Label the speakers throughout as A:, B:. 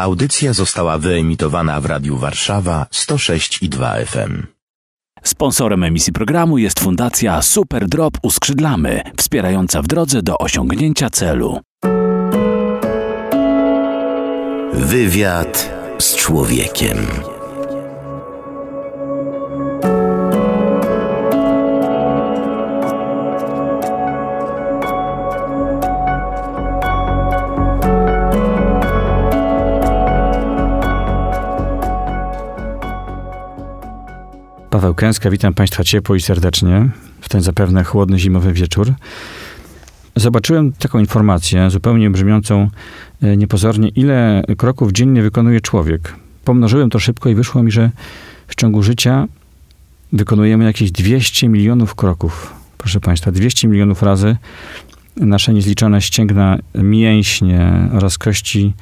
A: Audycja została wyemitowana w Radiu Warszawa 106 i 2 FM.
B: Sponsorem emisji programu jest Fundacja Super Drop Uskrzydlamy, wspierająca w drodze do osiągnięcia celu.
A: Wywiad z człowiekiem.
C: Paweł Kęska, witam Państwa ciepło i serdecznie w ten zapewne chłodny zimowy wieczór. Zobaczyłem taką informację, zupełnie brzmiącą e, niepozornie, ile kroków dziennie wykonuje człowiek. Pomnożyłem to szybko i wyszło mi, że w ciągu życia wykonujemy jakieś 200 milionów kroków. Proszę Państwa, 200 milionów razy nasze niezliczone ścięgna, mięśnie oraz kości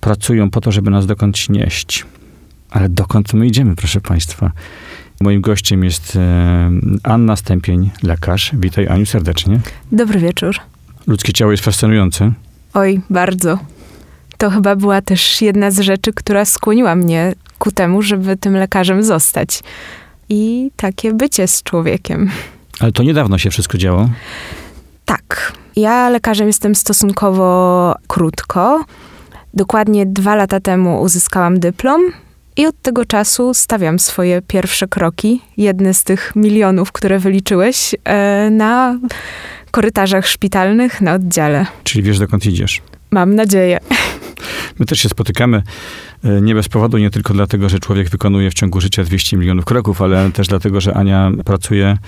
C: pracują po to, żeby nas dokądś nieść. Ale dokąd my idziemy, proszę Państwa? Moim gościem jest e, Anna Stępień, lekarz. Witaj Aniu serdecznie.
D: Dobry wieczór.
C: Ludzkie ciało jest fascynujące.
D: Oj, bardzo. To chyba była też jedna z rzeczy, która skłoniła mnie ku temu, żeby tym lekarzem zostać. I takie bycie z człowiekiem.
C: Ale to niedawno się wszystko działo.
D: Tak. Ja lekarzem jestem stosunkowo krótko. Dokładnie dwa lata temu uzyskałam dyplom i od tego czasu stawiam swoje pierwsze kroki, jedne z tych milionów, które wyliczyłeś, e, na korytarzach szpitalnych, na oddziale.
C: Czyli wiesz, dokąd idziesz.
D: Mam nadzieję.
C: My też się spotykamy e, nie bez powodu, nie tylko dlatego, że człowiek wykonuje w ciągu życia 200 milionów kroków, ale też dlatego, że Ania pracuje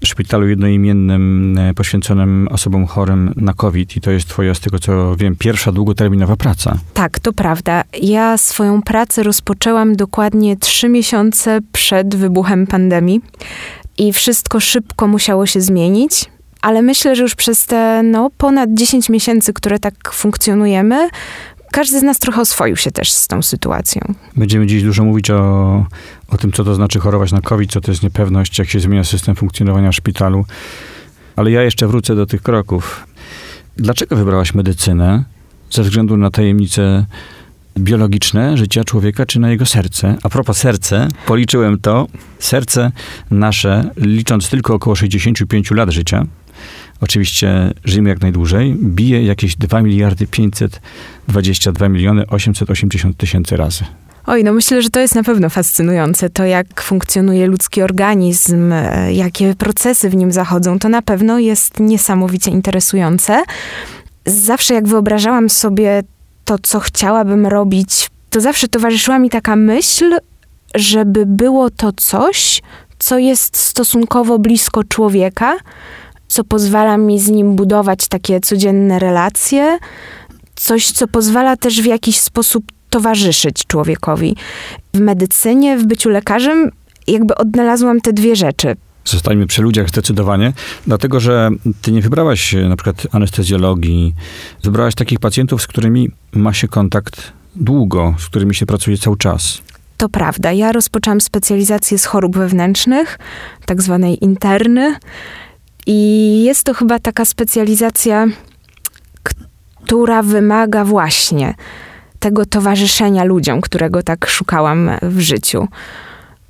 C: w szpitalu jednoimiennym e, poświęconym osobom chorym na COVID i to jest twoja, z tego co wiem, pierwsza długoterminowa praca.
D: Tak, to prawda. Ja swoją pracę rozpoczęłam dokładnie trzy miesiące przed wybuchem pandemii i wszystko szybko musiało się zmienić. Ale myślę, że już przez te no, ponad 10 miesięcy, które tak funkcjonujemy, każdy z nas trochę oswoił się też z tą sytuacją.
C: Będziemy dziś dużo mówić o, o tym, co to znaczy chorować na COVID, co to jest niepewność, jak się zmienia system funkcjonowania szpitalu. Ale ja jeszcze wrócę do tych kroków. Dlaczego wybrałaś medycynę? Ze względu na tajemnice biologiczne życia człowieka, czy na jego serce? A propos serce, policzyłem to. Serce nasze, licząc tylko około 65 lat życia, oczywiście żyjemy jak najdłużej, bije jakieś 2 miliardy 522 miliony 880 tysięcy razy.
D: Oj, no myślę, że to jest na pewno fascynujące. To, jak funkcjonuje ludzki organizm, e, jakie procesy w nim zachodzą, to na pewno jest niesamowicie interesujące. Zawsze jak wyobrażałam sobie to, co chciałabym robić, to zawsze towarzyszyła mi taka myśl, żeby było to coś, co jest stosunkowo blisko człowieka, co pozwala mi z nim budować takie codzienne relacje, coś, co pozwala też w jakiś sposób towarzyszyć człowiekowi. W medycynie, w byciu lekarzem, jakby odnalazłam te dwie rzeczy.
C: Zostańmy przy ludziach zdecydowanie, dlatego że ty nie wybrałaś na przykład anestezjologii, wybrałaś takich pacjentów, z którymi ma się kontakt długo, z którymi się pracuje cały czas.
D: To prawda. Ja rozpoczęłam specjalizację z chorób wewnętrznych, tak zwanej interny. I jest to chyba taka specjalizacja, która wymaga właśnie tego towarzyszenia ludziom, którego tak szukałam w życiu.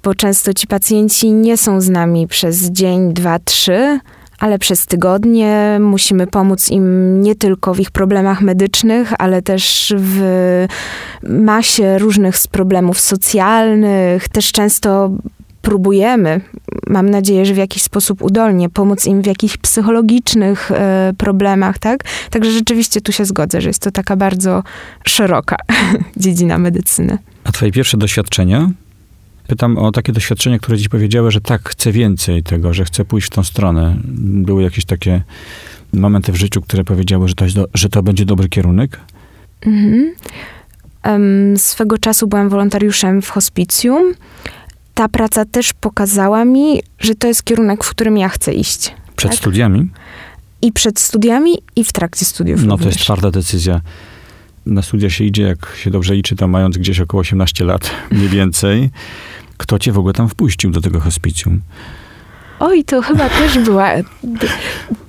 D: Bo często ci pacjenci nie są z nami przez dzień, dwa, trzy, ale przez tygodnie musimy pomóc im nie tylko w ich problemach medycznych, ale też w masie różnych problemów socjalnych. Też często próbujemy, mam nadzieję, że w jakiś sposób udolnie, pomóc im w jakichś psychologicznych e, problemach, tak? Także rzeczywiście tu się zgodzę, że jest to taka bardzo szeroka dziedzina medycyny.
C: A twoje pierwsze doświadczenia? Pytam o takie doświadczenia, które ci powiedziały, że tak, chcę więcej tego, że chcę pójść w tą stronę. Były jakieś takie momenty w życiu, które powiedziały, że to, że to będzie dobry kierunek? Mhm.
D: Um, swego czasu byłam wolontariuszem w hospicjum ta praca też pokazała mi, że to jest kierunek, w którym ja chcę iść.
C: Przed tak? studiami?
D: I przed studiami, i w trakcie studiów.
C: No
D: również.
C: to jest twarda decyzja. Na studia się idzie, jak się dobrze liczy, tam mając gdzieś około 18 lat, mniej więcej. Kto cię w ogóle tam wpuścił do tego hospicjum?
D: Oj, to chyba też była.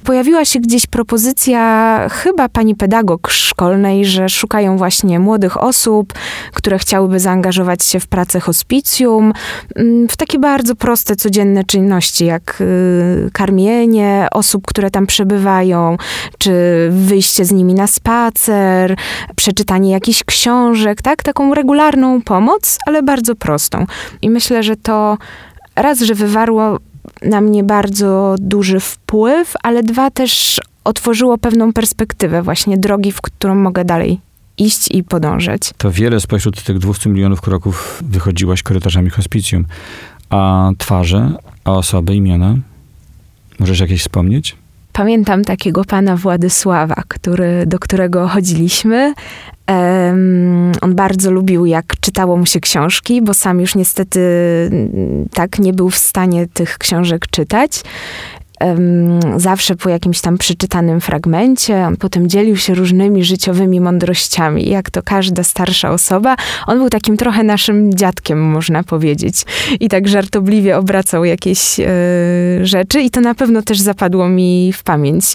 D: Pojawiła się gdzieś propozycja chyba pani pedagog szkolnej, że szukają właśnie młodych osób, które chciałyby zaangażować się w pracę hospicjum, mm, w takie bardzo proste, codzienne czynności, jak y, karmienie osób, które tam przebywają, czy wyjście z nimi na spacer, przeczytanie jakichś książek, tak? Taką regularną pomoc, ale bardzo prostą. I myślę, że to raz, że wywarło na mnie bardzo duży wpływ, ale dwa też otworzyło pewną perspektywę właśnie drogi, w którą mogę dalej iść i podążać.
C: To wiele spośród tych 200 milionów kroków wychodziłaś korytarzami hospicjum. A twarze, a osoby, imiona? Możesz jakieś wspomnieć?
D: Pamiętam takiego pana Władysława, który, do którego chodziliśmy. Um, on bardzo lubił, jak czytało mu się książki, bo sam już niestety mm, tak nie był w stanie tych książek czytać. Zawsze po jakimś tam przeczytanym fragmencie, on potem dzielił się różnymi życiowymi mądrościami, jak to każda starsza osoba. On był takim trochę naszym dziadkiem, można powiedzieć. I tak żartobliwie obracał jakieś e, rzeczy, i to na pewno też zapadło mi w pamięć.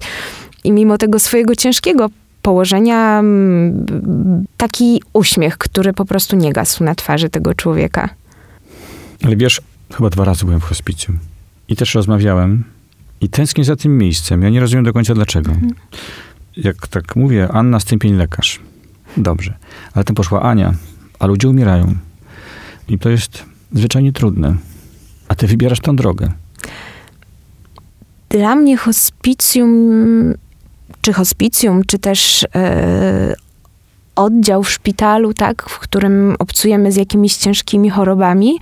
D: I mimo tego swojego ciężkiego położenia taki uśmiech, który po prostu nie gasł na twarzy tego człowieka.
C: Ale wiesz, chyba dwa razy byłem w hospicjum i też rozmawiałem i tęsknię za tym miejscem. Ja nie rozumiem do końca dlaczego. Mhm. Jak tak mówię, Anna Stępień lekarz. Dobrze. Ale tam poszła Ania, a ludzie umierają. I to jest zwyczajnie trudne. A ty wybierasz tą drogę.
D: Dla mnie hospicjum czy hospicjum, czy też e, oddział w szpitalu, tak, w którym obcujemy z jakimiś ciężkimi chorobami,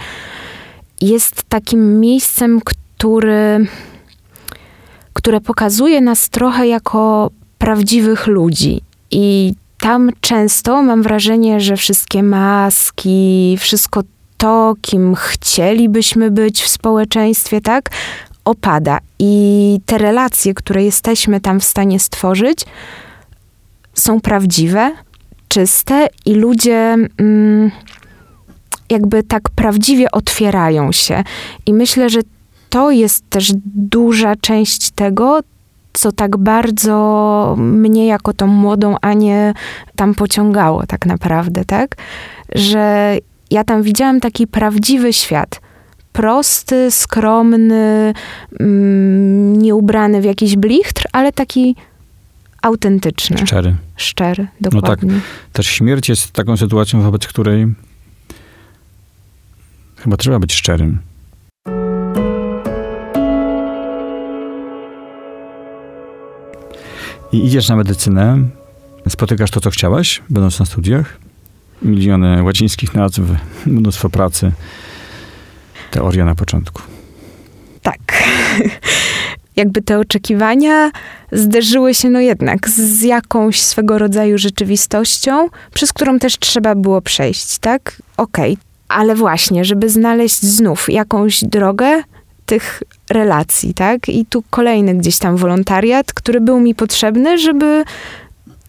D: jest takim miejscem, który, które pokazuje nas trochę jako prawdziwych ludzi. I tam często mam wrażenie, że wszystkie maski, wszystko to, kim chcielibyśmy być w społeczeństwie, tak, opada. I te relacje, które jesteśmy tam w stanie stworzyć, są prawdziwe, czyste i ludzie mm, jakby tak prawdziwie otwierają się. I myślę, że to jest też duża część tego, co tak bardzo mnie jako tą młodą Anię tam pociągało tak naprawdę, tak? Że ja tam widziałam taki prawdziwy świat prosty, skromny, mm, nieubrany w jakiś blichtr, ale taki autentyczny.
C: Szczery.
D: Szczery, dokładnie.
C: No tak. Też śmierć jest taką sytuacją, wobec której chyba trzeba być szczerym. I idziesz na medycynę, spotykasz to, co chciałaś, będąc na studiach. Miliony łacińskich nazw, mnóstwo pracy teoria na początku.
D: Tak. Jakby te oczekiwania zderzyły się no jednak z jakąś swego rodzaju rzeczywistością, przez którą też trzeba było przejść, tak? Okej. Okay. Ale właśnie, żeby znaleźć znów jakąś drogę tych relacji, tak? I tu kolejny gdzieś tam wolontariat, który był mi potrzebny, żeby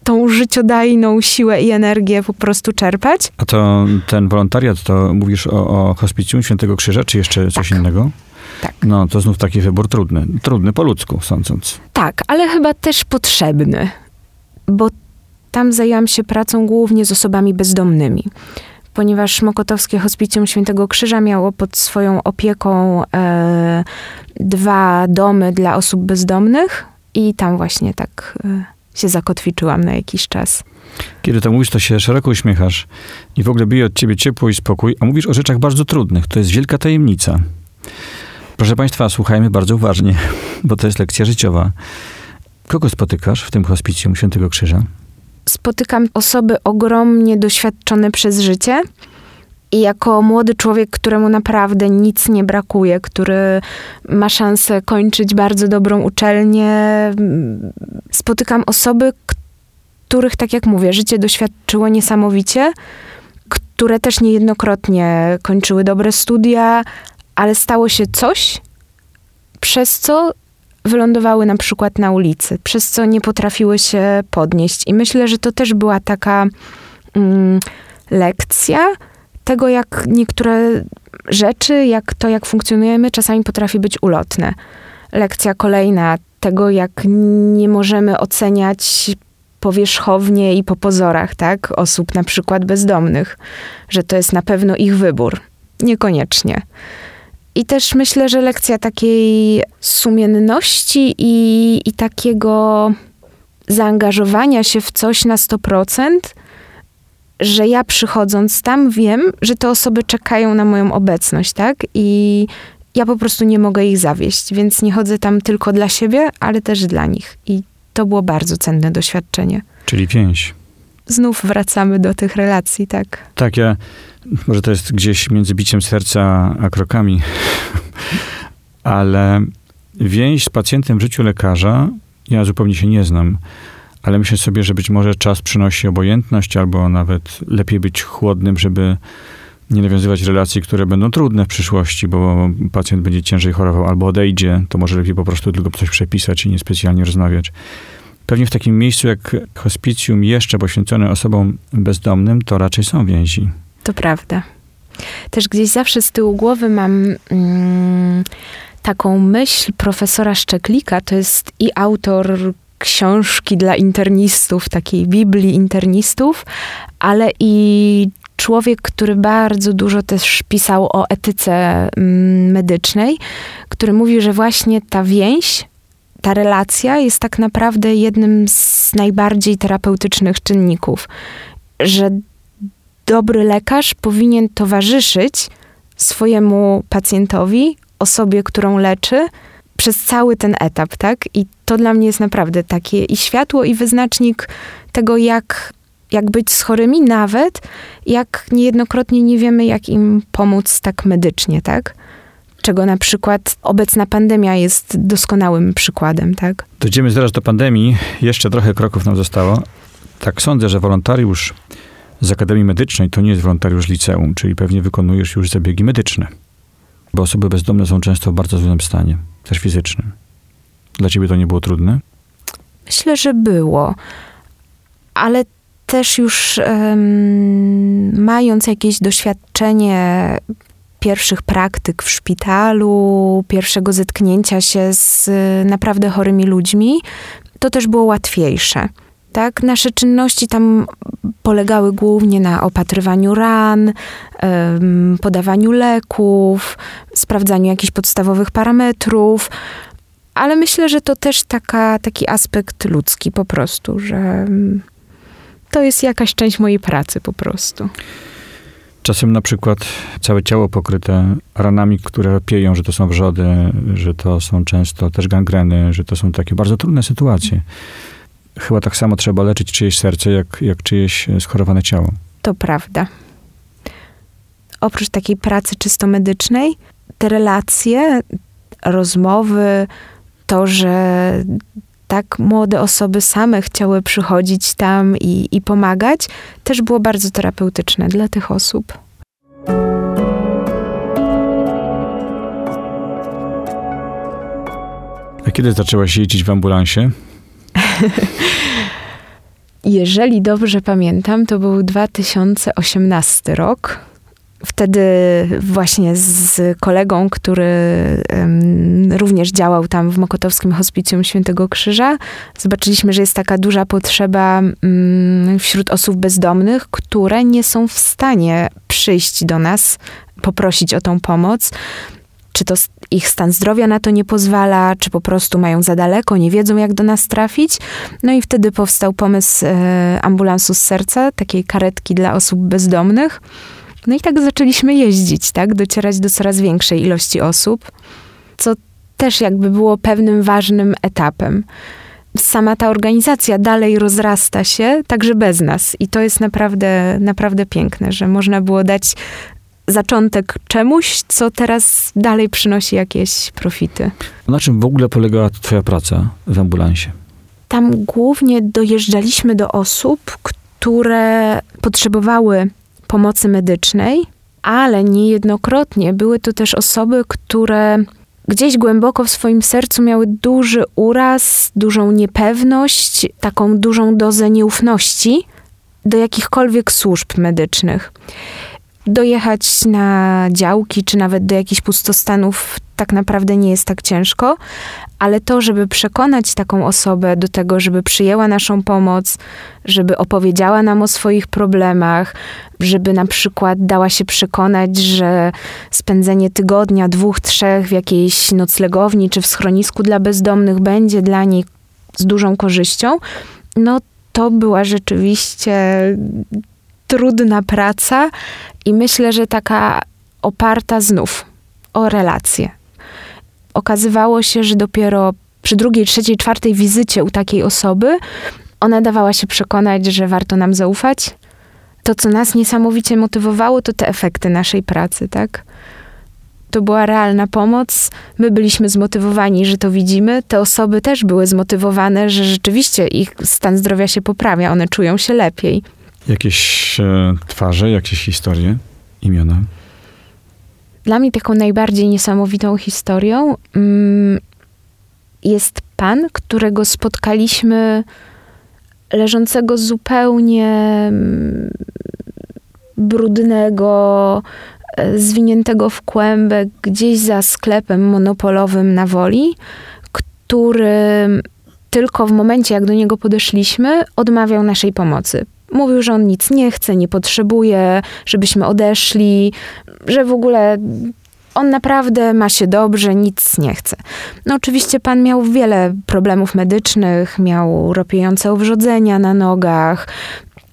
D: tą życiodajną siłę i energię po prostu czerpać.
C: A to ten wolontariat, to mówisz o, o hospicjum Świętego Krzyża, czy jeszcze coś tak. innego?
D: Tak.
C: No, to znów taki wybór trudny. Trudny po ludzku, sądząc.
D: Tak, ale chyba też potrzebny, bo tam zajęłam się pracą głównie z osobami bezdomnymi. Ponieważ Mokotowskie Hospicjum Świętego Krzyża miało pod swoją opieką e, dwa domy dla osób bezdomnych i tam właśnie tak... E, się zakotwiczyłam na jakiś czas.
C: Kiedy to mówisz, to się szeroko uśmiechasz i w ogóle bije od ciebie ciepło i spokój, a mówisz o rzeczach bardzo trudnych. To jest wielka tajemnica. Proszę Państwa, słuchajmy bardzo uważnie, bo to jest lekcja życiowa. Kogo spotykasz w tym hospicjum Świętego Krzyża?
D: Spotykam osoby ogromnie doświadczone przez życie, i jako młody człowiek, któremu naprawdę nic nie brakuje, który ma szansę kończyć bardzo dobrą uczelnię, spotykam osoby, których, tak jak mówię, życie doświadczyło niesamowicie, które też niejednokrotnie kończyły dobre studia, ale stało się coś, przez co wylądowały na przykład na ulicy, przez co nie potrafiły się podnieść. I myślę, że to też była taka mm, lekcja, tego, jak niektóre rzeczy, jak to, jak funkcjonujemy, czasami potrafi być ulotne. Lekcja kolejna tego, jak nie możemy oceniać powierzchownie i po pozorach, tak, osób na przykład bezdomnych, że to jest na pewno ich wybór. Niekoniecznie. I też myślę, że lekcja takiej sumienności i, i takiego zaangażowania się w coś na 100%, że ja przychodząc tam wiem, że te osoby czekają na moją obecność, tak? I ja po prostu nie mogę ich zawieść, więc nie chodzę tam tylko dla siebie, ale też dla nich. I to było bardzo cenne doświadczenie.
C: Czyli więź.
D: Znów wracamy do tych relacji, tak?
C: Tak, ja, może to jest gdzieś między biciem serca a krokami, ale więź z pacjentem w życiu lekarza, ja zupełnie się nie znam, ale myślę sobie, że być może czas przynosi obojętność, albo nawet lepiej być chłodnym, żeby nie nawiązywać relacji, które będą trudne w przyszłości, bo pacjent będzie ciężej chorował albo odejdzie, to może lepiej po prostu tylko coś przepisać i niespecjalnie rozmawiać. Pewnie w takim miejscu jak hospicjum jeszcze poświęcone osobom bezdomnym, to raczej są więzi.
D: To prawda. Też gdzieś zawsze z tyłu głowy mam mm, taką myśl profesora Szczeklika, to jest i autor książki dla internistów, takiej Biblii internistów, ale i człowiek, który bardzo dużo też pisał o etyce mm, medycznej, który mówi, że właśnie ta więź, ta relacja jest tak naprawdę jednym z najbardziej terapeutycznych czynników. Że dobry lekarz powinien towarzyszyć swojemu pacjentowi, osobie, którą leczy, przez cały ten etap, tak? I to dla mnie jest naprawdę takie i światło, i wyznacznik tego, jak, jak być z chorymi, nawet jak niejednokrotnie nie wiemy, jak im pomóc tak medycznie, tak? Czego na przykład obecna pandemia jest doskonałym przykładem, tak?
C: Dojdziemy zaraz do pandemii. Jeszcze trochę kroków nam zostało. Tak sądzę, że wolontariusz z Akademii Medycznej to nie jest wolontariusz liceum, czyli pewnie wykonujesz już zabiegi medyczne. Bo osoby bezdomne są często w bardzo złym stanie, też fizycznym. Dla ciebie to nie było trudne?
D: Myślę, że było. Ale też już um, mając jakieś doświadczenie pierwszych praktyk w szpitalu, pierwszego zetknięcia się z naprawdę chorymi ludźmi, to też było łatwiejsze. Tak, nasze czynności tam polegały głównie na opatrywaniu ran, podawaniu leków, sprawdzaniu jakichś podstawowych parametrów, ale myślę, że to też taka, taki aspekt ludzki po prostu, że to jest jakaś część mojej pracy po prostu.
C: Czasem na przykład całe ciało pokryte ranami, które pieją, że to są wrzody, że to są często też gangreny, że to są takie bardzo trudne sytuacje. Chyba tak samo trzeba leczyć czyjeś serce, jak, jak czyjeś schorowane ciało.
D: To prawda. Oprócz takiej pracy czysto medycznej, te relacje, rozmowy, to, że tak młode osoby same chciały przychodzić tam i, i pomagać, też było bardzo terapeutyczne dla tych osób.
C: A kiedy zaczęłaś jeździć w ambulansie?
D: Jeżeli dobrze pamiętam, to był 2018 rok. Wtedy właśnie z kolegą, który również działał tam w Mokotowskim Hospicjum Świętego Krzyża, zobaczyliśmy, że jest taka duża potrzeba um, wśród osób bezdomnych, które nie są w stanie przyjść do nas, poprosić o tą pomoc. Czy to ich stan zdrowia na to nie pozwala, czy po prostu mają za daleko, nie wiedzą jak do nas trafić. No i wtedy powstał pomysł e, ambulansu z serca, takiej karetki dla osób bezdomnych. No i tak zaczęliśmy jeździć, tak, docierać do coraz większej ilości osób, co też jakby było pewnym ważnym etapem. Sama ta organizacja dalej rozrasta się, także bez nas. I to jest naprawdę, naprawdę piękne, że można było dać zaczątek czemuś, co teraz dalej przynosi jakieś profity.
C: Na czym w ogóle polegała Twoja praca w ambulansie?
D: Tam głównie dojeżdżaliśmy do osób, które potrzebowały pomocy medycznej, ale niejednokrotnie były to też osoby, które gdzieś głęboko w swoim sercu miały duży uraz, dużą niepewność, taką dużą dozę nieufności do jakichkolwiek służb medycznych. dojechać na działki, czy nawet do jakichś pustostanów tak naprawdę nie jest tak ciężko, ale to, żeby przekonać taką osobę do tego, żeby przyjęła naszą pomoc, żeby opowiedziała nam o swoich problemach, żeby na przykład dała się przekonać, że spędzenie tygodnia, dwóch, trzech w jakiejś noclegowni czy w schronisku dla bezdomnych będzie dla niej z dużą korzyścią, no to była rzeczywiście trudna praca i myślę, że taka oparta znów o relacje. Okazywało się, że dopiero przy drugiej, trzeciej, czwartej wizycie u takiej osoby ona dawała się przekonać, że warto nam zaufać. To, co nas niesamowicie motywowało, to te efekty naszej pracy, tak? To była realna pomoc. My byliśmy zmotywowani, że to widzimy. Te osoby też były zmotywowane, że rzeczywiście ich stan zdrowia się poprawia, one czują się lepiej.
C: Jakieś e, twarze, jakieś historie, imiona?
D: Dla mnie taką najbardziej niesamowitą historią mm, jest pan, którego spotkaliśmy leżącego zupełnie mm, brudnego, e, zwiniętego w kłębek gdzieś za sklepem monopolowym na Woli, który tylko w momencie, jak do niego podeszliśmy, odmawiał naszej pomocy. Mówił, że on nic nie chce, nie potrzebuje, żebyśmy odeszli, że w ogóle on naprawdę ma się dobrze, nic nie chce. No oczywiście pan miał wiele problemów medycznych, miał ropiejące owrzodzenia na nogach,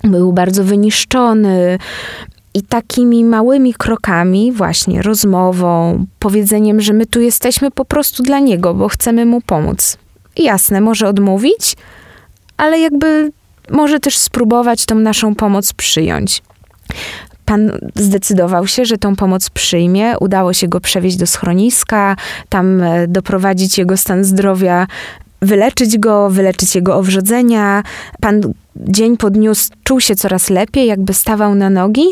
D: był bardzo wyniszczony. I takimi małymi krokami, właśnie rozmową, powiedzeniem, że my tu jesteśmy po prostu dla niego, bo chcemy mu pomóc. Jasne, może odmówić, ale jakby może też spróbować tą naszą pomoc przyjąć. Pan zdecydował się, że tą pomoc przyjmie. Udało się go przewieźć do schroniska, tam e, doprowadzić jego stan zdrowia, wyleczyć go, wyleczyć jego owrzodzenia. Pan dzień po dniu czuł się coraz lepiej, jakby stawał na nogi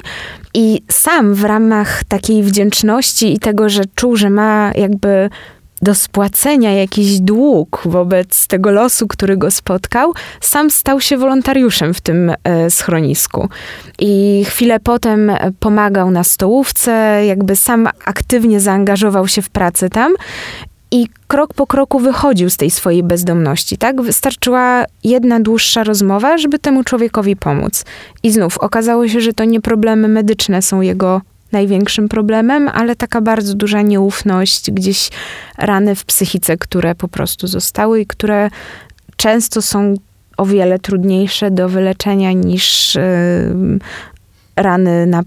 D: i sam w ramach takiej wdzięczności i tego, że czuł, że ma jakby do spłacenia jakiś dług wobec tego losu, który go spotkał, sam stał się wolontariuszem w tym e, schronisku. I chwilę potem pomagał na stołówce, jakby sam aktywnie zaangażował się w pracę tam i krok po kroku wychodził z tej swojej bezdomności, tak? Wystarczyła jedna dłuższa rozmowa, żeby temu człowiekowi pomóc. I znów okazało się, że to nie problemy medyczne są jego największym problemem, ale taka bardzo duża nieufność, gdzieś rany w psychice, które po prostu zostały i które często są o wiele trudniejsze do wyleczenia niż yy, rany na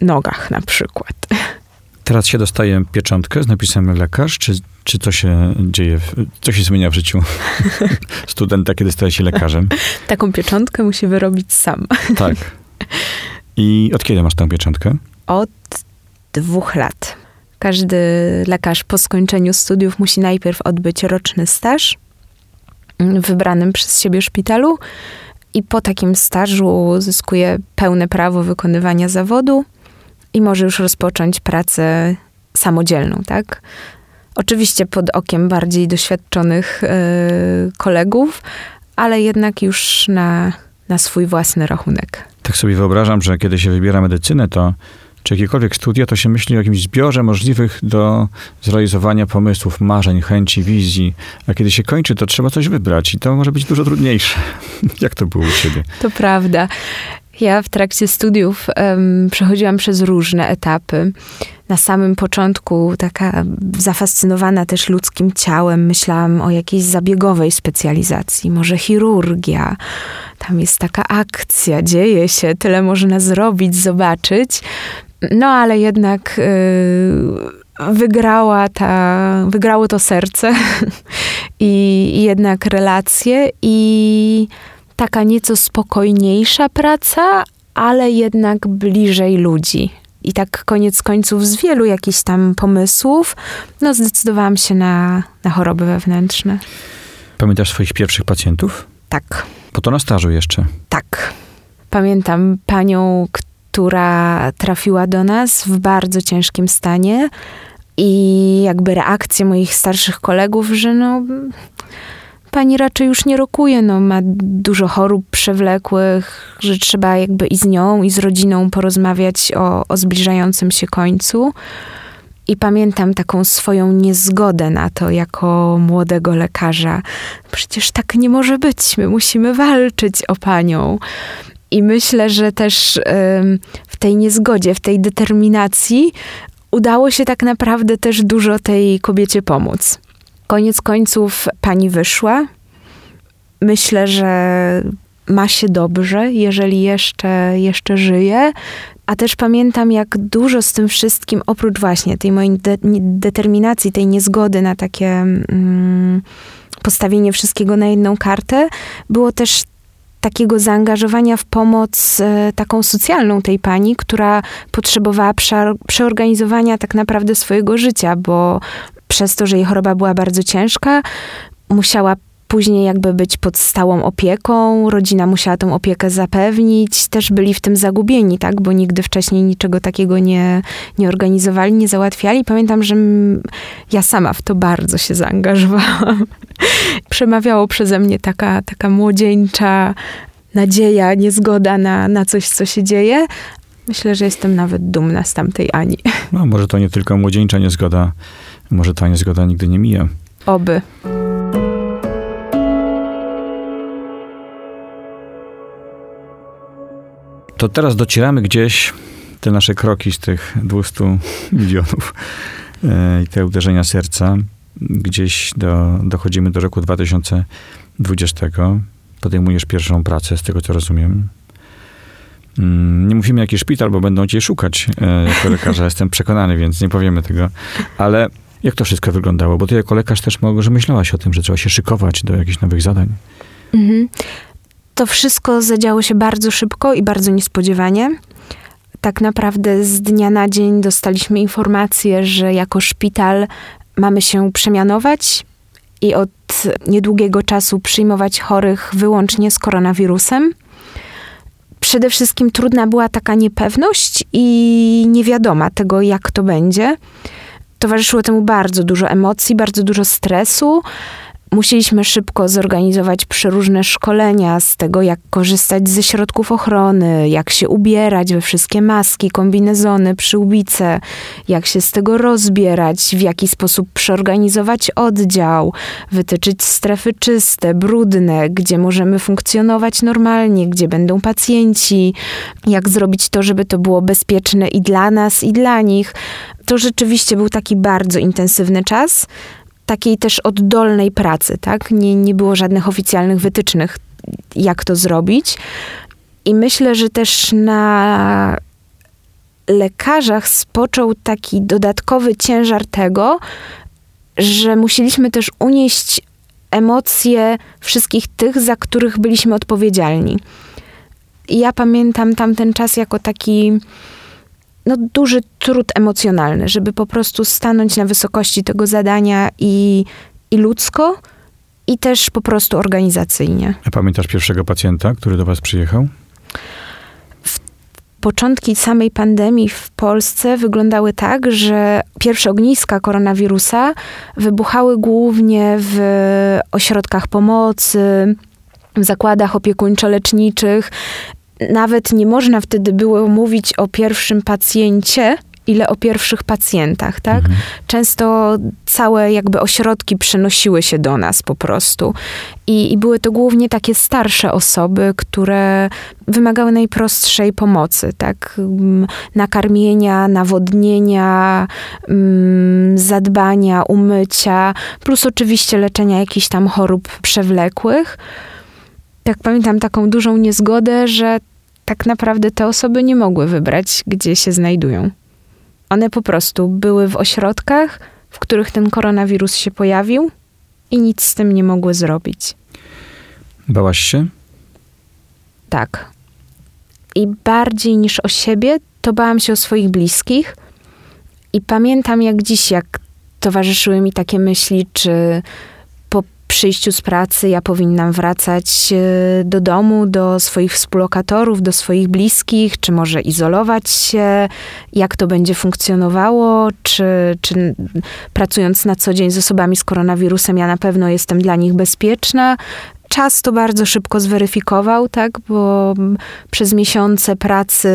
D: nogach na przykład.
C: Teraz się dostaje pieczątkę z napisem lekarz, czy, czy co się dzieje, co się zmienia w życiu studenta, kiedy staje się lekarzem?
D: Taką pieczątkę musi wyrobić sam.
C: Tak. I od kiedy masz tę pieczątkę?
D: Od dwóch lat. Każdy lekarz po skończeniu studiów musi najpierw odbyć roczny staż w wybranym przez siebie szpitalu i po takim stażu zyskuje pełne prawo wykonywania zawodu i może już rozpocząć pracę samodzielną, tak? Oczywiście pod okiem bardziej doświadczonych yy, kolegów, ale jednak już na, na swój własny rachunek.
C: Tak sobie wyobrażam, że kiedy się wybiera medycynę, to czy jakiekolwiek studia, to się myśli o jakimś zbiorze możliwych do zrealizowania pomysłów, marzeń, chęci, wizji. A kiedy się kończy, to trzeba coś wybrać i to może być dużo trudniejsze. Jak to było u ciebie?
D: To prawda. Ja w trakcie studiów um, przechodziłam przez różne etapy. Na samym początku taka zafascynowana też ludzkim ciałem, myślałam o jakiejś zabiegowej specjalizacji, może chirurgia. Tam jest taka akcja, dzieje się, tyle można zrobić, zobaczyć. No ale jednak yy, wygrała ta, wygrało to serce i, i jednak relacje i taka nieco spokojniejsza praca, ale jednak bliżej ludzi. I tak koniec końców z wielu jakichś tam pomysłów, no zdecydowałam się na, na choroby wewnętrzne.
C: Pamiętasz swoich pierwszych pacjentów?
D: Tak.
C: Po to na stażu jeszcze?
D: Tak. Pamiętam panią, która trafiła do nas w bardzo ciężkim stanie i jakby reakcje moich starszych kolegów, że no pani raczej już nie rokuje, no ma dużo chorób przewlekłych, że trzeba jakby i z nią, i z rodziną porozmawiać o, o zbliżającym się końcu. I pamiętam taką swoją niezgodę na to jako młodego lekarza. Przecież tak nie może być, my musimy walczyć o panią. I myślę, że też w tej niezgodzie, w tej determinacji udało się tak naprawdę też dużo tej kobiecie pomóc. Koniec końców pani wyszła. Myślę, że ma się dobrze, jeżeli jeszcze, jeszcze żyje. A też pamiętam, jak dużo z tym wszystkim, oprócz właśnie tej mojej de determinacji, tej niezgody na takie mm, postawienie wszystkiego na jedną kartę, było też takiego zaangażowania w pomoc e, taką socjalną tej pani, która potrzebowała przeorganizowania tak naprawdę swojego życia, bo przez to, że jej choroba była bardzo ciężka, musiała później jakby być pod stałą opieką, rodzina musiała tą opiekę zapewnić, też byli w tym zagubieni, tak, bo nigdy wcześniej niczego takiego nie, nie organizowali, nie załatwiali. Pamiętam, że ja sama w to bardzo się zaangażowałam. Przemawiało przeze mnie taka, taka młodzieńcza nadzieja, niezgoda na, na coś, co się dzieje. Myślę, że jestem nawet dumna z tamtej Ani.
C: No, może to nie tylko młodzieńcza niezgoda, może ta niezgoda nigdy nie mija.
D: Oby.
C: To teraz docieramy gdzieś te nasze kroki z tych 200 milionów e, i te uderzenia serca. Gdzieś do, dochodzimy do roku 2020. Podejmujesz pierwszą pracę, z tego co rozumiem. Mm, nie mówimy jaki szpital, bo będą cię szukać e, jako lekarza, jestem przekonany, więc nie powiemy tego. Ale jak to wszystko wyglądało? Bo ty jako lekarz też może myślałaś o tym, że trzeba się szykować do jakichś nowych zadań. Mhm.
D: To wszystko zadziało się bardzo szybko i bardzo niespodziewanie. Tak naprawdę z dnia na dzień dostaliśmy informację, że jako szpital mamy się przemianować i od niedługiego czasu przyjmować chorych wyłącznie z koronawirusem. Przede wszystkim trudna była taka niepewność i niewiadoma tego, jak to będzie. Towarzyszyło temu bardzo dużo emocji, bardzo dużo stresu. Musieliśmy szybko zorganizować przeróżne szkolenia z tego, jak korzystać ze środków ochrony, jak się ubierać we wszystkie maski, kombinezony, przyłbice, jak się z tego rozbierać, w jaki sposób przeorganizować oddział, wytyczyć strefy czyste, brudne, gdzie możemy funkcjonować normalnie, gdzie będą pacjenci, jak zrobić to, żeby to było bezpieczne i dla nas, i dla nich. To rzeczywiście był taki bardzo intensywny czas takiej też oddolnej pracy, tak? Nie, nie było żadnych oficjalnych wytycznych, jak to zrobić. I myślę, że też na lekarzach spoczął taki dodatkowy ciężar tego, że musieliśmy też unieść emocje wszystkich tych, za których byliśmy odpowiedzialni. I ja pamiętam tamten czas jako taki no, duży trud emocjonalny, żeby po prostu stanąć na wysokości tego zadania i, i ludzko, i też po prostu organizacyjnie.
C: A pamiętasz pierwszego pacjenta, który do was przyjechał?
D: W początki samej pandemii w Polsce wyglądały tak, że pierwsze ogniska koronawirusa wybuchały głównie w ośrodkach pomocy, w zakładach opiekuńczo-leczniczych nawet nie można wtedy było mówić o pierwszym pacjencie, ile o pierwszych pacjentach, tak? Mhm. Często całe jakby ośrodki przenosiły się do nas po prostu. I, I, były to głównie takie starsze osoby, które wymagały najprostszej pomocy, tak? Mm, nakarmienia, nawodnienia, mm, zadbania, umycia, plus oczywiście leczenia jakichś tam chorób przewlekłych tak pamiętam taką dużą niezgodę, że tak naprawdę te osoby nie mogły wybrać, gdzie się znajdują. One po prostu były w ośrodkach, w których ten koronawirus się pojawił i nic z tym nie mogły zrobić.
C: Bałaś się?
D: Tak. I bardziej niż o siebie, to bałam się o swoich bliskich. I pamiętam jak dziś, jak towarzyszyły mi takie myśli, czy przyjściu z pracy ja powinnam wracać e, do domu, do swoich współlokatorów, do swoich bliskich, czy może izolować się, jak to będzie funkcjonowało, czy, czy pracując na co dzień z osobami z koronawirusem, ja na pewno jestem dla nich bezpieczna, czas to bardzo szybko zweryfikował, tak, bo przez miesiące pracy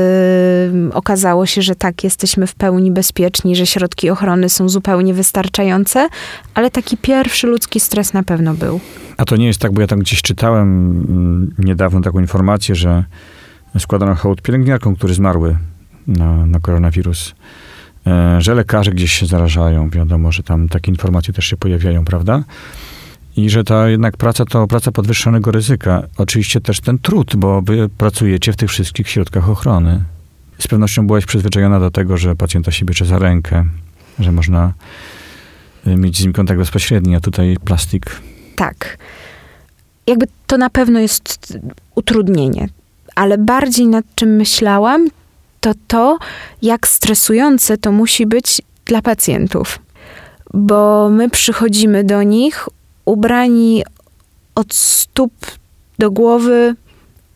D: okazało się, że tak, jesteśmy w pełni bezpieczni, że środki ochrony są zupełnie wystarczające, ale taki pierwszy ludzki stres na pewno był.
C: A to nie jest tak, bo ja tam gdzieś czytałem mm, niedawno taką informację, że składano hołd pielęgniarkom, które zmarły na, na koronawirus e, że lekarze gdzieś się zarażają. Wiadomo, że tam takie informacje też się pojawiają, prawda? I że ta jednak praca to praca podwyższonego ryzyka. Oczywiście też ten trud, bo wy pracujecie w tych wszystkich środkach ochrony. Z pewnością byłaś przyzwyczajona do tego, że pacjenta się bierze za rękę, że można y, mieć z nim kontakt bezpośredni, a tutaj plastik.
D: Tak. Jakby to na pewno jest utrudnienie, ale bardziej nad czym myślałam, to to, jak stresujące to musi być dla pacjentów. Bo my przychodzimy do nich ubrani od stóp do głowy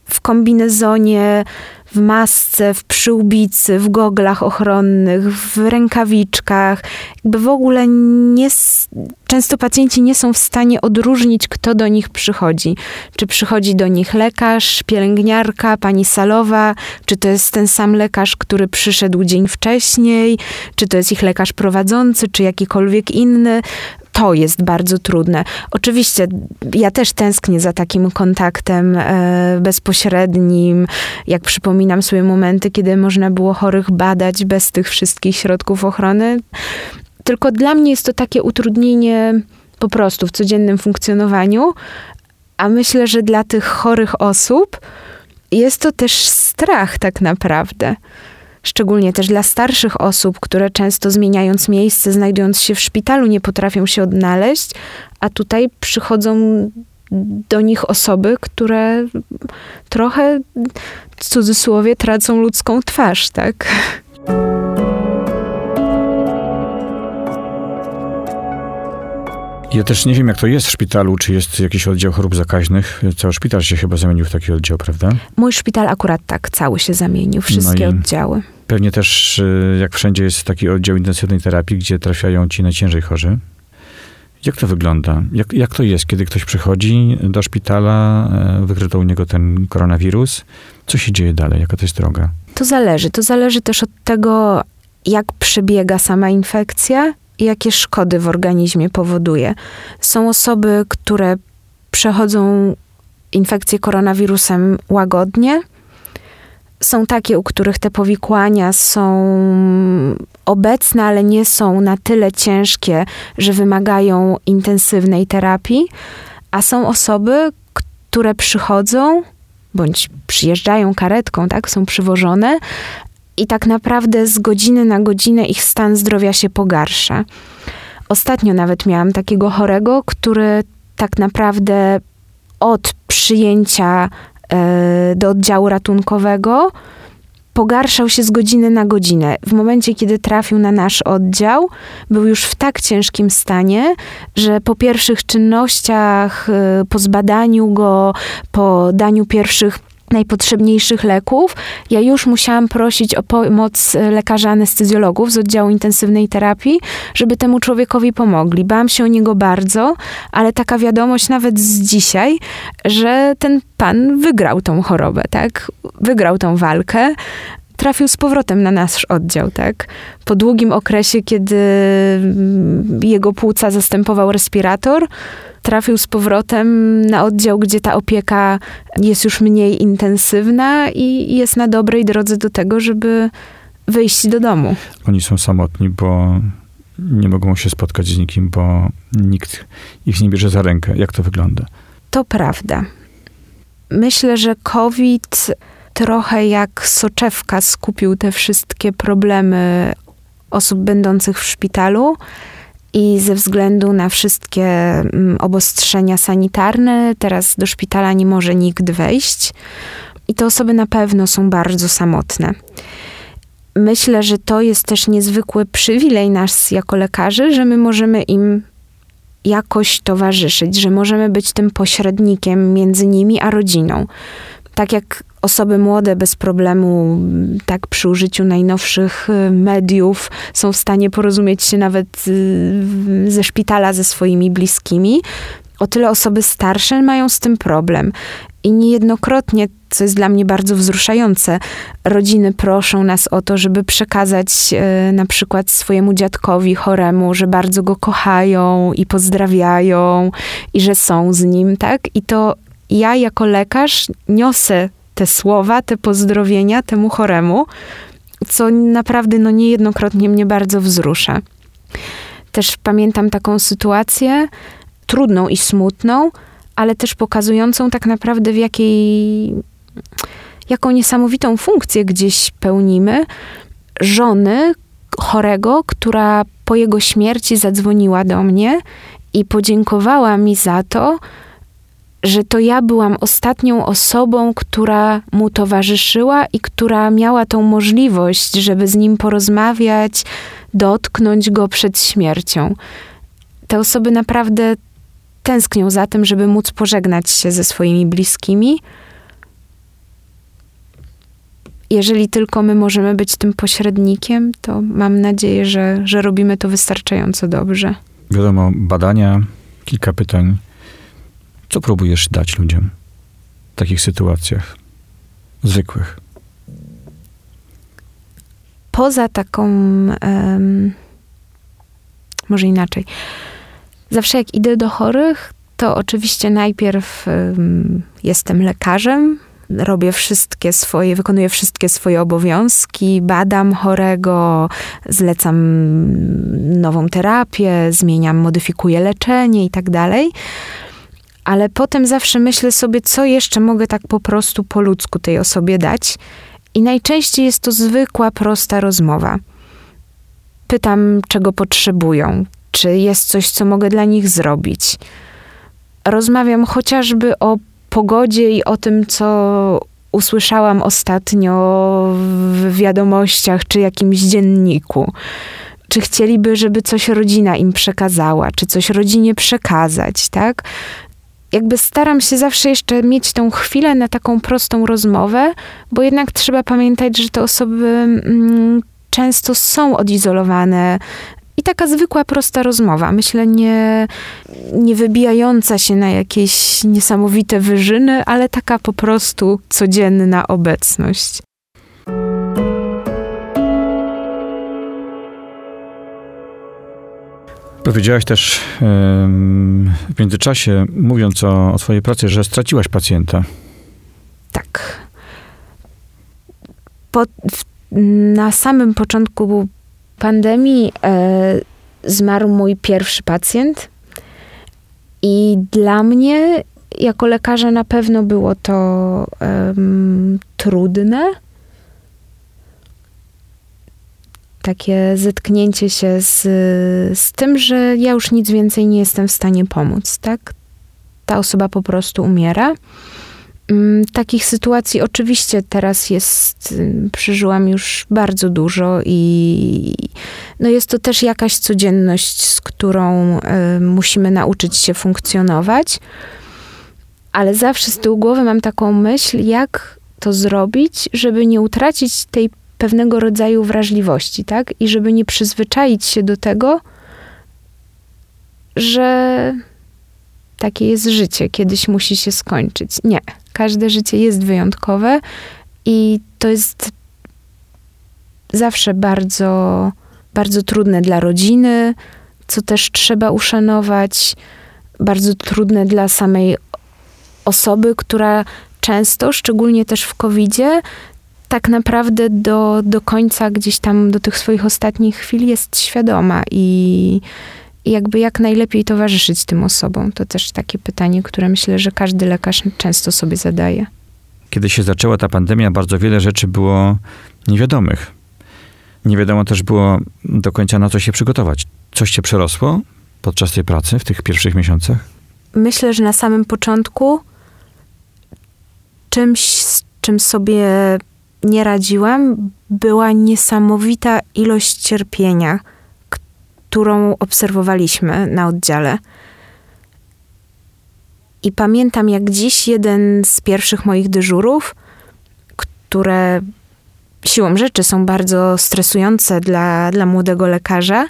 D: w kombinezonie, w masce, w przyłbicy, w goglach ochronnych, w rękawiczkach. Jakby w ogóle nie, często pacjenci nie są w stanie odróżnić, kto do nich przychodzi. Czy przychodzi do nich lekarz, pielęgniarka, pani salowa, czy to jest ten sam lekarz, który przyszedł dzień wcześniej, czy to jest ich lekarz prowadzący, czy jakikolwiek inny to jest bardzo trudne. Oczywiście ja też tęsknię za takim kontaktem e, bezpośrednim, jak przypominam sobie momenty, kiedy można było chorych badać bez tych wszystkich środków ochrony. Tylko dla mnie jest to takie utrudnienie po prostu w codziennym funkcjonowaniu, a myślę, że dla tych chorych osób jest to też strach tak naprawdę szczególnie też dla starszych osób, które często zmieniając miejsce, znajdując się w szpitalu, nie potrafią się odnaleźć, a tutaj przychodzą do nich osoby, które trochę w cudzysłowie tracą ludzką twarz, tak?
C: Ja też nie wiem, jak to jest w szpitalu, czy jest jakiś oddział chorób zakaźnych. Cały szpital się chyba zamienił w taki oddział, prawda?
D: Mój szpital akurat tak, cały się zamienił, wszystkie no oddziały.
C: Pewnie też, y, jak wszędzie, jest taki oddział intensywnej terapii, gdzie trafiają ci najciężej chorzy. Jak to wygląda? Jak, jak to jest, kiedy ktoś przychodzi do szpitala, e, wykryto u niego ten koronawirus? Co się dzieje dalej? Jaka to jest droga?
D: To zależy. To zależy też od tego, jak przebiega sama infekcja jakie szkody w organizmie powoduje. Są osoby, które przechodzą infekcję koronawirusem łagodnie. Są takie, u których te powikłania są obecne, ale nie są na tyle ciężkie, że wymagają intensywnej terapii. A są osoby, które przychodzą bądź przyjeżdżają karetką, tak, są przywożone, i tak naprawdę z godziny na godzinę ich stan zdrowia się pogarsza. Ostatnio nawet miałam takiego chorego, który tak naprawdę od przyjęcia e, do oddziału ratunkowego pogarszał się z godziny na godzinę. W momencie, kiedy trafił na nasz oddział, był już w tak ciężkim stanie, że po pierwszych czynnościach, e, po zbadaniu go, po daniu pierwszych najpotrzebniejszych leków, ja już musiałam prosić o pomoc lekarza anestezjologów z oddziału intensywnej terapii, żeby temu człowiekowi pomogli. Bałam się o niego bardzo, ale taka wiadomość nawet z dzisiaj, że ten pan wygrał tą chorobę, tak? Wygrał tą walkę trafił z powrotem na nasz oddział, tak? Po długim okresie, kiedy jego płuca zastępował respirator, trafił z powrotem na oddział, gdzie ta opieka jest już mniej intensywna i jest na dobrej drodze do tego, żeby wyjść do domu.
C: Oni są samotni, bo nie mogą się spotkać z nikim, bo nikt ich nie bierze za rękę. Jak to wygląda?
D: To prawda. Myślę, że COVID trochę jak soczewka skupił te wszystkie problemy osób będących w szpitalu i ze względu na wszystkie mm, obostrzenia sanitarne, teraz do szpitala nie może nikt wejść. I te osoby na pewno są bardzo samotne. Myślę, że to jest też niezwykły przywilej nas jako lekarzy, że my możemy im jakoś towarzyszyć, że możemy być tym pośrednikiem między nimi a rodziną. Tak jak osoby młode bez problemu, tak przy użyciu najnowszych y, mediów, są w stanie porozumieć się nawet y, ze szpitala ze swoimi bliskimi, o tyle osoby starsze mają z tym problem. I niejednokrotnie, co jest dla mnie bardzo wzruszające, rodziny proszą nas o to, żeby przekazać e, na przykład swojemu dziadkowi choremu, że bardzo go kochają i pozdrawiają i że są z nim, tak? I to ja jako lekarz niosę te słowa, te pozdrowienia temu choremu, co naprawdę no niejednokrotnie mnie bardzo wzrusza. Też pamiętam taką sytuację, trudną i smutną, ale też pokazującą tak naprawdę w jakiej, jaką niesamowitą funkcję gdzieś pełnimy. Żony chorego, która po jego śmierci zadzwoniła do mnie i podziękowała mi za to, że to ja byłam ostatnią osobą, która mu towarzyszyła i która miała tą możliwość, żeby z nim porozmawiać, dotknąć go przed śmiercią. Te osoby naprawdę tęsknią za tym, żeby móc pożegnać się ze swoimi bliskimi. Jeżeli tylko my możemy być tym pośrednikiem, to mam nadzieję, że, że robimy to wystarczająco dobrze.
C: Wiadomo, badania, kilka pytań. Co próbujesz dać ludziom w takich sytuacjach zwykłych?
D: Poza taką, um, może inaczej, Zawsze jak idę do chorych, to oczywiście najpierw um, jestem lekarzem, robię wszystkie swoje, wykonuję wszystkie swoje obowiązki, badam chorego, zlecam nową terapię, zmieniam, modyfikuję leczenie i tak dalej. Ale potem zawsze myślę sobie, co jeszcze mogę tak po prostu po ludzku tej osobie dać. I najczęściej jest to zwykła, prosta rozmowa. Pytam, czego potrzebują, czy jest coś, co mogę dla nich zrobić. Rozmawiam chociażby o pogodzie i o tym, co usłyszałam ostatnio w wiadomościach czy jakimś dzienniku. Czy chcieliby, żeby coś rodzina im przekazała, czy coś rodzinie przekazać, tak? Jakby staram się zawsze jeszcze mieć tą chwilę na taką prostą rozmowę, bo jednak trzeba pamiętać, że te osoby mm, często są odizolowane i taka zwykła, prosta rozmowa. Myślę, nie, nie wybijająca się na jakieś niesamowite wyżyny, ale taka po prostu codzienna obecność.
C: Powiedziałaś też w międzyczasie, mówiąc o, o swojej pracy, że straciłaś pacjenta.
D: Tak. Po, w, na samym początku pandemii e, zmarł mój pierwszy pacjent. I dla mnie, jako lekarza, na pewno było to um, trudne. Takie zetknięcie się z, z tym, że ja już nic więcej nie jestem w stanie pomóc, tak? Ta osoba po prostu umiera. Mm, takich sytuacji oczywiście teraz jest, y, przeżyłam już bardzo dużo i no jest to też jakaś codzienność, z którą y, musimy nauczyć się funkcjonować. Ale zawsze z tyłu głowy mam taką myśl, jak to zrobić, żeby nie utracić tej pewnego rodzaju wrażliwości, tak? I żeby nie przyzwyczaić się do tego, że takie jest życie, kiedyś musi się skończyć. Nie Każde życie jest wyjątkowe i to jest zawsze bardzo, bardzo trudne dla rodziny, co też trzeba uszanować, bardzo trudne dla samej osoby, która często, szczególnie też w COVID-zie, tak naprawdę do, do końca, gdzieś tam do tych swoich ostatnich chwil jest świadoma i, i jakby jak najlepiej towarzyszyć tym osobom? To też takie pytanie, które myślę, że każdy lekarz często sobie zadaje.
C: Kiedy się zaczęła ta pandemia, bardzo wiele rzeczy było niewiadomych. Nie wiadomo też było do końca na co się przygotować. Coś cię przerosło podczas tej pracy w tych pierwszych miesiącach?
D: Myślę, że na samym początku czymś, z czym sobie nie radziłam, była niesamowita ilość cierpienia którą obserwowaliśmy na oddziale. I pamiętam jak dziś jeden z pierwszych moich dyżurów, które siłą rzeczy są bardzo stresujące dla, dla młodego lekarza.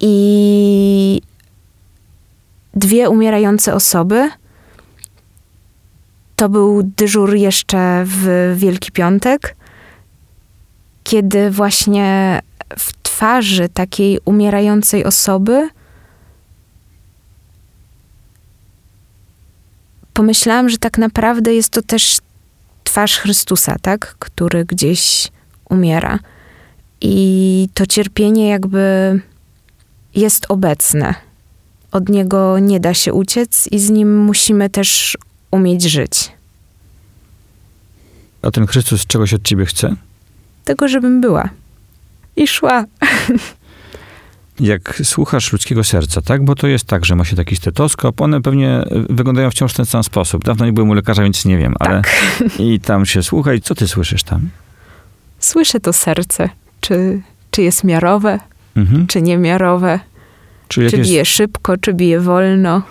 D: I dwie umierające osoby. To był dyżur jeszcze w Wielki Piątek, kiedy właśnie w twarzy takiej umierającej osoby pomyślałam, że tak naprawdę jest to też twarz Chrystusa, tak? Który gdzieś umiera. I to cierpienie jakby jest obecne. Od niego nie da się uciec i z nim musimy też umieć żyć.
C: A ten Chrystus czegoś od ciebie chce?
D: Tego, żebym była. I szła.
C: Jak słuchasz ludzkiego serca, tak? Bo to jest tak, że ma się taki stetoskop, one pewnie wyglądają wciąż w ten sam sposób. Dawno nie byłem u lekarza, więc nie wiem, ale
D: Tak.
C: i tam się słucha i co ty słyszysz tam?
D: Słyszę to serce. Czy, czy jest miarowe,
C: Mhm.
D: czy niemiarowe? Czy
C: jakieś...
D: bije szybko, czy bije wolno?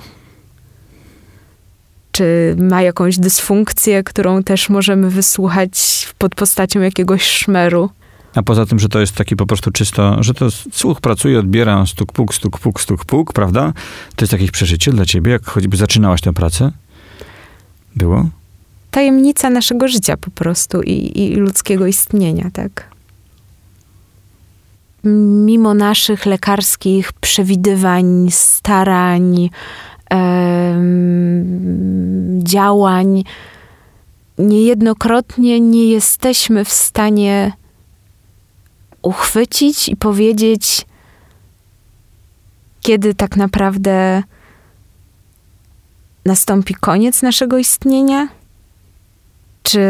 D: Czy ma jakąś dysfunkcję, którą też możemy wysłuchać pod postacią jakiegoś szmeru?
C: A poza tym, że to jest taki po prostu czysto, że to słuch pracuje, odbiera stuk puk, stuk puk, stuk puk, prawda? To jest jakieś przeżycie dla ciebie, jak choćby zaczynałaś tę pracę? Było?
D: Tajemnica naszego życia po prostu i, i ludzkiego istnienia, tak? Mimo naszych lekarskich przewidywań, starań, em, działań, niejednokrotnie nie jesteśmy w stanie uchwycić i powiedzieć, kiedy tak naprawdę nastąpi koniec naszego istnienia? Czy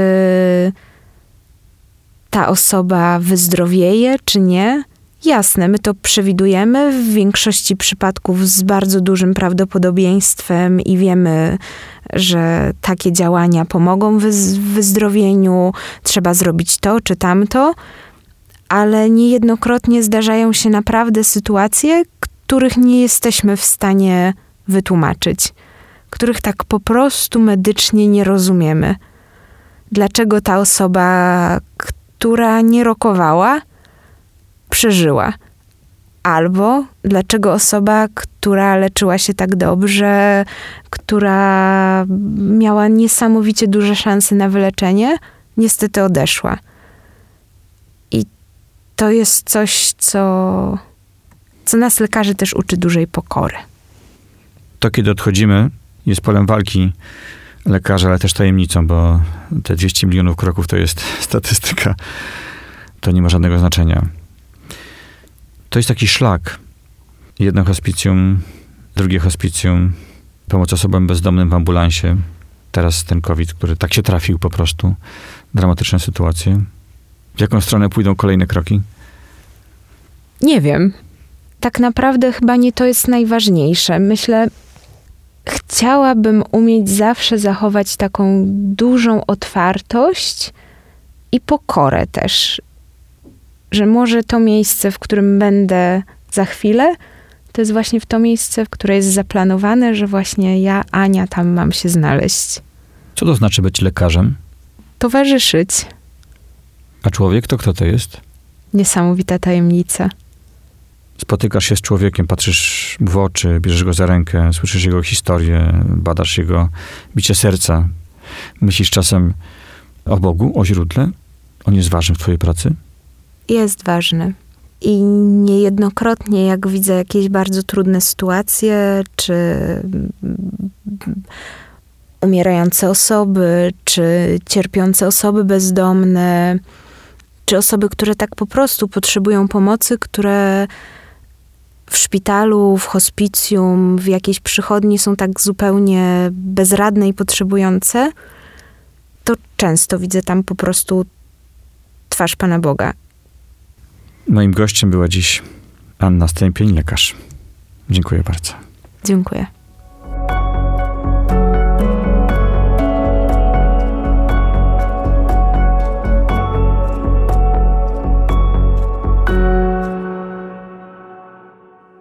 D: ta osoba wyzdrowieje, czy nie? Jasne, my to przewidujemy. W większości przypadków z bardzo dużym prawdopodobieństwem i wiemy, że takie działania pomogą w wyz- w wyzdrowieniu, trzeba zrobić to czy tamto, ale niejednokrotnie zdarzają się naprawdę sytuacje, których nie jesteśmy w stanie wytłumaczyć, których tak po prostu medycznie nie rozumiemy. Dlaczego ta osoba, która nie rokowała, przeżyła? Albo dlaczego osoba, która leczyła się tak dobrze, która miała niesamowicie duże szanse na wyleczenie, niestety odeszła. I to jest coś, co, co nas lekarzy też uczy dużej pokory.
C: To, kiedy odchodzimy, jest polem walki lekarza, ale też tajemnicą, bo te 200 milionów kroków to jest statystyka. To nie ma żadnego znaczenia. To jest taki szlak. Jedno hospicjum, drugie hospicjum, pomoc osobom bezdomnym w ambulansie. Teraz ten COVID, który tak się trafił po prostu. Dramatyczne sytuacje. W jaką stronę pójdą kolejne kroki?
D: Nie wiem. Tak naprawdę chyba nie to jest najważniejsze. Myślę, chciałabym umieć zawsze zachować taką dużą otwartość i pokorę też. Że może to miejsce, w którym będę za chwilę, to jest właśnie w to miejsce, w które jest zaplanowane, że właśnie ja, Ania, tam mam się znaleźć.
C: Co to znaczy być lekarzem?
D: Towarzyszyć.
C: A człowiek to kto to jest?
D: Niesamowita tajemnica.
C: spotykasz się z człowiekiem, patrzysz w oczy, bierzesz go za rękę, słyszysz jego historię, badasz jego bicie serca. Myślisz czasem o Bogu, o źródle? On jest ważny w twojej pracy?
D: Jest ważny. I niejednokrotnie, jak widzę jakieś bardzo trudne sytuacje, czy umierające osoby, czy cierpiące osoby bezdomne, czy osoby, które tak po prostu potrzebują pomocy, które w szpitalu, w hospicjum, w jakiejś przychodni są tak zupełnie bezradne i potrzebujące, to często widzę tam po prostu twarz Pana Boga.
C: Moim gościem była dziś Anna Stępień, lekarz. Dziękuję bardzo.
D: Dziękuję.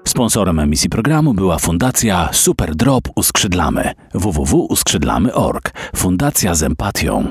B: Sponsorem emisji programu była Fundacja Super Drop Uskrzydlamy. www.uskrzydlamy.org. Fundacja z empatią.